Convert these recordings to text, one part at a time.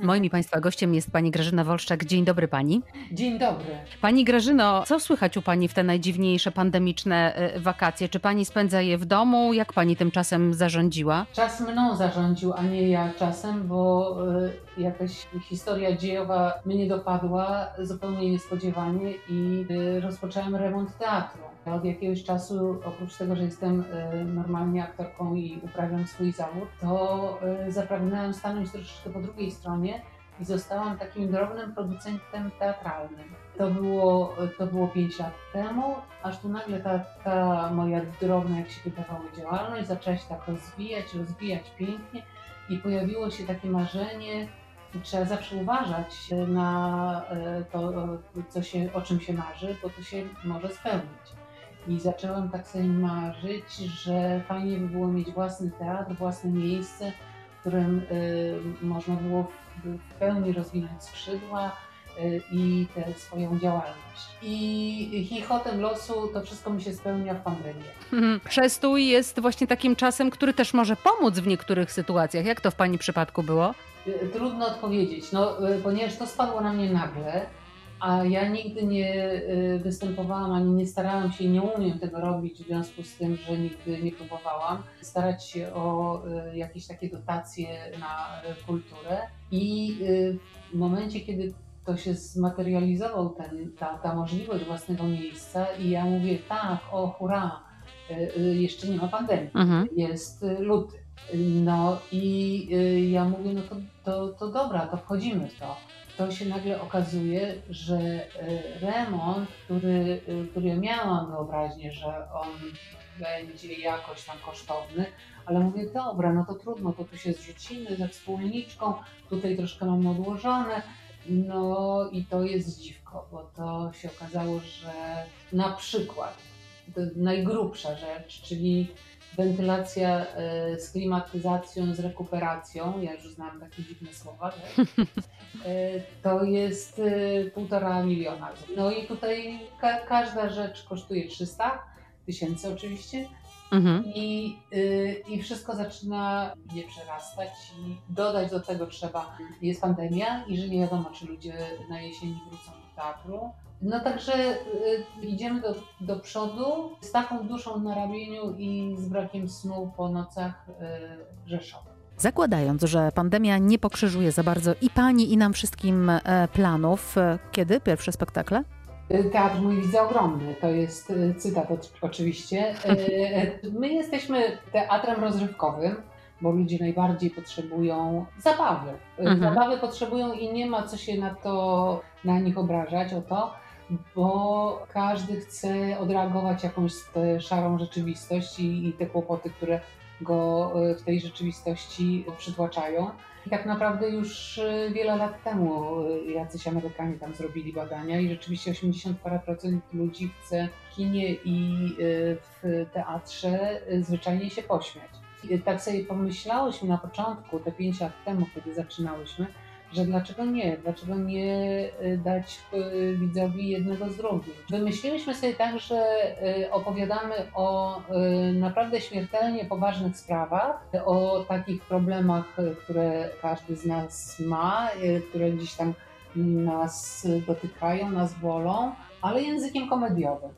Moim i Państwa gościem jest pani Grażyna Wolszczak. Dzień dobry pani. Dzień dobry. Pani Grażyno, co słychać u pani w te najdziwniejsze pandemiczne e, wakacje? Czy pani spędza je w domu? Jak pani tymczasem zarządziła? Czas mną zarządził, a nie ja czasem, bo y, jakaś historia dziejowa mnie dopadła zupełnie niespodziewanie i y, rozpocząłem remont teatru. Od jakiegoś czasu, oprócz tego, że jestem y, normalnie aktorką i uprawiam swój zawód, to y, zapragnęłam stanąć troszeczkę po drugiej stronie i zostałam takim drobnym producentem teatralnym. To było, to było 5 lat temu, aż tu nagle ta, ta moja drobna, jak się wydawało, działalność zaczęła się tak rozwijać, rozwijać pięknie i pojawiło się takie marzenie, trzeba zawsze uważać na e, to, co się, o czym się marzy, bo to się może spełnić. I zaczęłam tak sobie marzyć, że fajnie by było mieć własny teatr, własne miejsce, w którym y, można było w, w pełni rozwinąć skrzydła y, i tę swoją działalność. I chichotem losu to wszystko mi się spełnia w pandemii. Przestój jest właśnie takim czasem, który też może pomóc w niektórych sytuacjach. Jak to w Pani przypadku było? Y, Trudno odpowiedzieć, no, y, ponieważ to spadło na mnie nagle, a ja nigdy nie y, występowałam, ani nie starałam się, nie umiem tego robić w związku z tym, że nigdy nie próbowałam, starać się o y, jakieś takie dotacje na kulturę. I y, w momencie, kiedy to się zmaterializował ten, ta, ta możliwość własnego miejsca i ja mówię tak, o hurra, jeszcze nie ma pandemii, Mhm. jest luty. No i y, ja mówię, no to, to, to dobra, to wchodzimy w to. To się nagle okazuje, że y, remont, który, y, który ja miałam wyobraźnię, że on będzie jakoś tam kosztowny, ale mówię, dobra, no to trudno, to tu się zrzucimy ze wspólniczką, tutaj troszkę mamy odłożone. No i to jest dziwko, bo to się okazało, że na przykład najgrubsza rzecz, czyli wentylacja e, z klimatyzacją, z rekuperacją, ja już znam takie dziwne słowa, nie? E, to jest e, półtora miliona. No i tutaj ka każda rzecz kosztuje 300 tysięcy oczywiście Mhm. i, i wszystko zaczyna nie przerastać i dodać do tego trzeba, jest pandemia i że nie wiadomo, czy ludzie na jesieni wrócą do teatru. No także y, idziemy do, do przodu z taką duszą na ramieniu i z brakiem snu po nocach y, rzeszowych. Zakładając, że pandemia nie pokrzyżuje za bardzo i pani, i nam wszystkim e, planów, e, kiedy pierwsze spektakle? Y, Teatr mój widzę ogromny, to jest cytat oczywiście. My jesteśmy teatrem rozrywkowym, bo ludzie najbardziej potrzebują zabawy. Mhm. Zabawy potrzebują i nie ma co się na to, na nich obrażać o to, bo każdy chce odreagować jakąś szarą rzeczywistość i, i te kłopoty, które go y, w tej rzeczywistości przytłaczają. I tak naprawdę już y, wiele lat temu y, jacyś Amerykanie tam zrobili badania i rzeczywiście 80 parę procent ludzi chce w kinie i w teatrze zwyczajnie się pośmiać. I tak sobie pomyślałyśmy na początku, te 5 lat temu, kiedy zaczynałyśmy, że dlaczego nie? Dlaczego nie y, dać y, widzowi jednego z drugim? Wymyśliliśmy sobie tak, że y, opowiadamy o naprawdę śmiertelnie poważnych sprawach, o takich problemach, które każdy z nas ma, które gdzieś tam nas dotykają, nas bolą, ale językiem komediowym.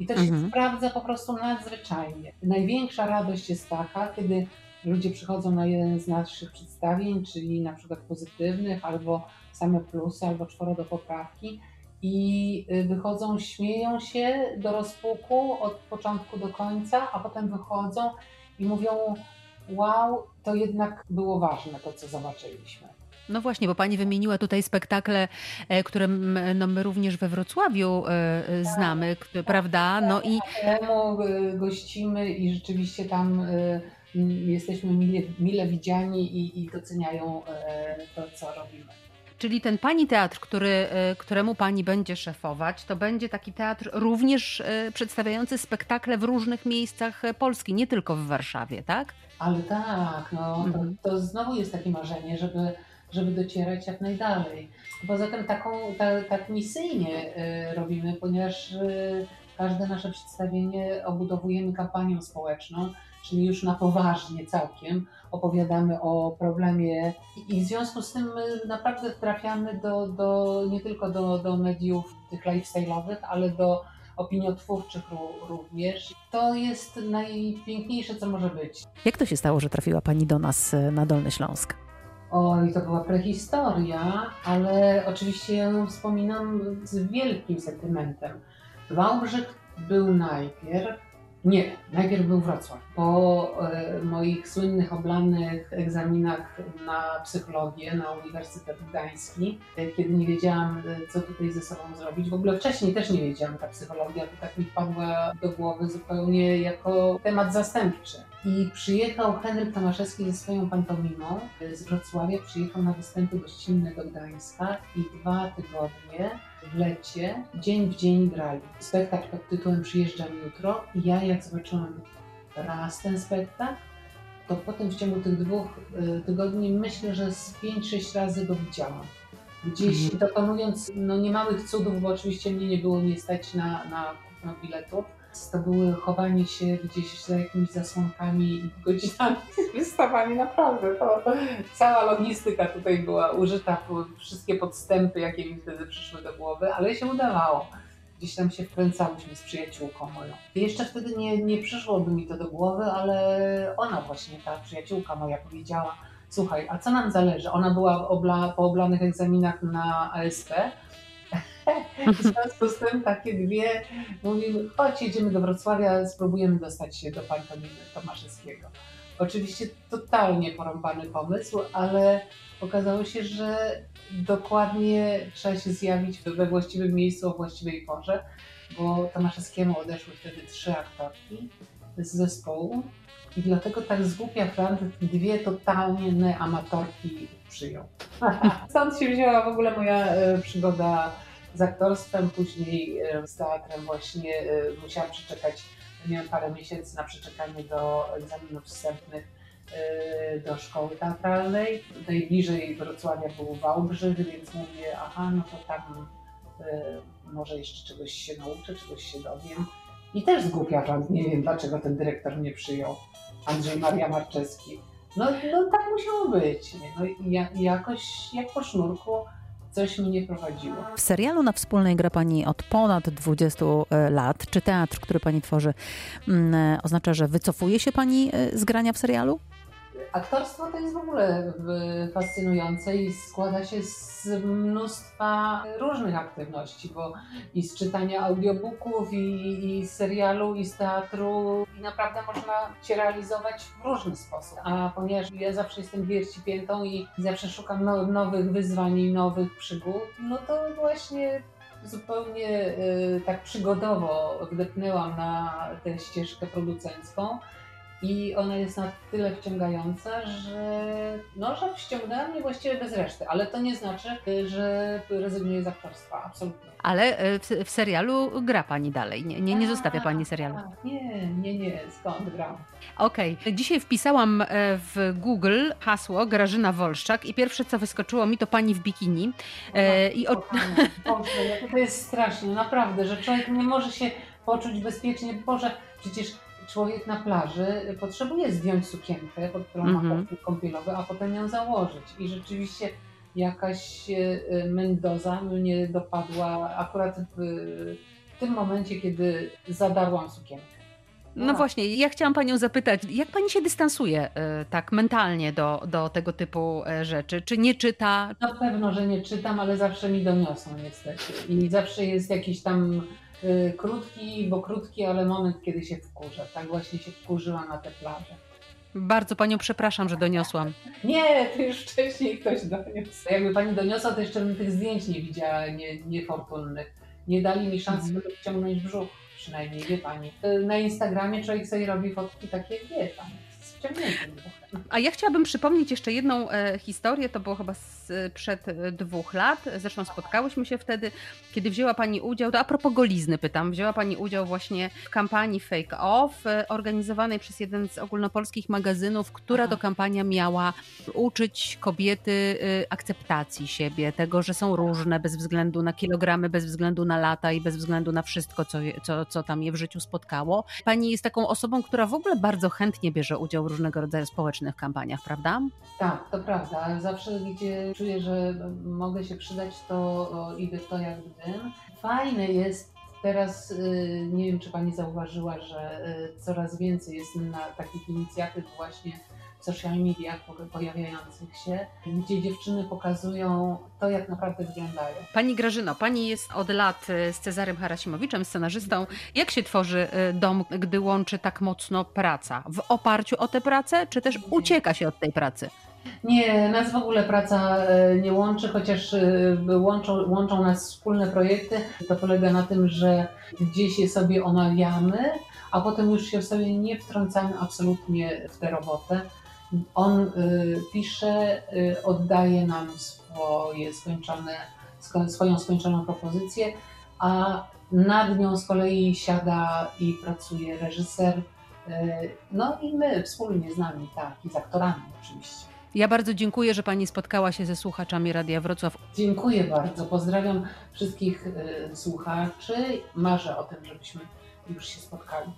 I to się Mhm. sprawdza po prostu nadzwyczajnie. Największa radość jest taka, kiedy ludzie przychodzą na jeden z naszych przedstawień, czyli na przykład pozytywnych, albo same plusy, albo czworo do poprawki i y, wychodzą, śmieją się do rozpuku od początku do końca, a potem wychodzą i mówią wow, to jednak było ważne to, co zobaczyliśmy. No właśnie, bo pani wymieniła tutaj spektakle, e, które no, my również we Wrocławiu e, e, znamy, k- prawda? No i temu y, gościmy i rzeczywiście tam jesteśmy mile, mile widziani i, i doceniają e, to, co robimy. Czyli ten pani teatr, który, e, któremu pani będzie szefować, to będzie taki teatr również e, przedstawiający spektakle w różnych miejscach Polski, nie tylko w Warszawie, tak? Ale tak, no, Mhm. to, to znowu jest takie marzenie, żeby, żeby docierać jak najdalej. Poza tym taką, ta, tak misyjnie robimy, ponieważ każde nasze przedstawienie obudowujemy kampanią społeczną czyli już na poważnie całkiem opowiadamy o problemie i w związku z tym my naprawdę trafiamy do, do, nie tylko do, do mediów tych lifestyle'owych, ale do opiniotwórczych również. To jest najpiękniejsze, co może być. Jak to się stało, że trafiła Pani do nas e, na Dolny Śląsk? Oj, to była prehistoria, ale oczywiście ja ją wspominam z wielkim sentymentem. Wałbrzych był najpierw, nie, najpierw był Wrocław. Po e, moich słynnych, oblanych egzaminach na psychologię na Uniwersytet Gdański, e, kiedy nie wiedziałam, e, co tutaj ze sobą zrobić. W ogóle wcześniej też nie wiedziałam, ta psychologia to tak mi wpadła do głowy zupełnie jako temat zastępczy. I przyjechał Henryk Tomaszewski ze swoją pantomimą z Wrocławia, przyjechał na występy gościnne do Gdańska i dwa tygodnie w lecie, dzień w dzień grali. Spektakl pod tytułem Przyjeżdżam jutro i ja jak zobaczyłam raz ten spektakl, to potem w ciągu tych dwóch y, tygodni myślę, że z 5-6 razy go widziałam. Gdzieś mhm. dokonując no, niemałych cudów, bo oczywiście mnie nie było nie stać na, na kupno biletów, to były chowanie się gdzieś za jakimiś zasłonkami i godzinami wystawami. Naprawdę, to cała logistyka tutaj była użyta, wszystkie podstępy, jakie mi wtedy przyszły do głowy, ale się udawało. Gdzieś tam się wkręcałyśmy z przyjaciółką moją. I jeszcze wtedy nie, nie przyszłoby mi to do głowy, ale ona właśnie, ta przyjaciółka moja powiedziała, słuchaj, a co nam zależy? Ona była obla, po oblanych egzaminach na ASP, w związku z tym takie dwie mówimy, chodź jedziemy do Wrocławia, spróbujemy dostać się do pantomimy Tomaszewskiego. Oczywiście totalnie porąbany pomysł, ale okazało się, że dokładnie trzeba się zjawić we właściwym miejscu o właściwej porze, bo Tomaszewskiemu odeszły wtedy trzy aktorki z zespołu i dlatego tak zgłupia Frant dwie totalnie amatorki przyjął. Stąd się wzięła w ogóle moja e, przygoda z aktorstwem, później z teatrem właśnie musiałam przeczekać, miałam parę miesięcy na przeczekanie do egzaminów wstępnych do szkoły teatralnej. Najbliżej Wrocławia był Wałbrzych, więc mówię, aha, no to tam może jeszcze czegoś się nauczę, czegoś się dowiem. I też zgłupiarzam, nie wiem dlaczego ten dyrektor mnie przyjął, Andrzej Maria Marczewski. No, no tak musiało być. Nie? No, i jakoś jak po sznurku coś mi nie prowadziło. W serialu na wspólnej gra Pani od ponad 20 e, lat. Czy teatr, który Pani tworzy, mm, e, oznacza, że wycofuje się Pani e, z grania w serialu? Aktorstwo to jest w ogóle fascynujące i składa się z mnóstwa różnych aktywności, bo i z czytania audiobooków, i, i z serialu, i z teatru, i naprawdę można się realizować w różny sposób. A ponieważ ja zawsze jestem wiercipiętą i zawsze szukam nowych wyzwań i nowych przygód, no to właśnie zupełnie y, tak przygodowo wdepnęłam na tę ścieżkę producencką i ona jest na tyle wciągająca, że, no, że wciągnęła mnie właściwie bez reszty, ale to nie znaczy, że rezygnuję z aktorstwa, absolutnie. Ale e, w, w serialu gra Pani dalej, nie, nie, nie zostawia Pani serialu? nie, nie, nie, skąd gram? Okej, okay. dzisiaj wpisałam e, w Google hasło Grażyna Wolszczak i pierwsze co wyskoczyło mi to Pani w bikini. E, i o... Boże, to jest straszne, naprawdę, że człowiek nie może się poczuć bezpiecznie, Boże, przecież człowiek na plaży potrzebuje zdjąć sukienkę, pod którą mm -hmm. ma kąpiel kąpielowy, a potem ją założyć. I rzeczywiście jakaś e, Mendoza mnie dopadła akurat w, w tym momencie, kiedy zadarłam sukienkę. No, no właśnie, ja chciałam Panią zapytać, jak Pani się dystansuje e, tak mentalnie do, do tego typu e, rzeczy? Czy nie czyta? Na pewno, że nie czytam, ale zawsze mi doniosą niestety. I zawsze jest jakiś tam Y, krótki, bo krótki, ale moment, kiedy się wkurzę. Tak właśnie się wkurzyłam na te plaże. Bardzo panią przepraszam, że doniosłam. Nie, to już wcześniej ktoś doniósł. Jakby pani doniosła, to jeszcze bym tych zdjęć nie widziała nie, niefortunnych. Nie dali mi szansy, mm. by wciągnąć brzuch przynajmniej, wie pani. Na Instagramie człowiek sobie robi fotki takie, wie pani, z brzuchem. A ja chciałabym przypomnieć jeszcze jedną e, historię, to było chyba sprzed e, dwóch lat, zresztą spotkałyśmy się wtedy, kiedy wzięła Pani udział, to a propos golizny pytam, wzięła Pani udział właśnie w kampanii Fake Off, e, organizowanej przez jeden z ogólnopolskich magazynów, która to kampania miała uczyć kobiety akceptacji siebie, tego, że są różne bez względu na kilogramy, bez względu na lata i bez względu na wszystko, co, co, co tam je w życiu spotkało. Pani jest taką osobą, która w ogóle bardzo chętnie bierze udział w różnego rodzaju społecznych kampaniach, prawda? Tak, to prawda. Zawsze, gdzie czuję, że mogę się przydać, to idę w to jak gdym. Fajne jest Teraz y, nie wiem, czy Pani zauważyła, że y, coraz więcej jest na takich inicjatyw właśnie w social mediach pojawiających się, gdzie dziewczyny pokazują to, jak naprawdę wyglądają. Pani Grażyno, Pani jest od lat y, z Cezarym Harasimowiczem, scenarzystą. Jak się tworzy dom, gdy łączy tak mocno praca? W oparciu o tę pracę, czy też ucieka się od tej pracy? Nie, nas w ogóle praca e, nie łączy, chociaż e, łączą, łączą nas wspólne projekty. To polega na tym, że gdzieś je sobie omawiamy, a potem już się sobie nie wtrącamy absolutnie w tę robotę. On y, pisze, oddaje nam swoje skończone, sko, swoją skończoną propozycję, a nad nią z kolei siada i pracuje reżyser. No i my wspólnie z nami, tak, i z aktorami oczywiście. Ja bardzo dziękuję, że Pani spotkała się ze słuchaczami Radia Wrocław. Dziękuję bardzo. Pozdrawiam wszystkich y, słuchaczy. Marzę o tym, żebyśmy już się spotkali.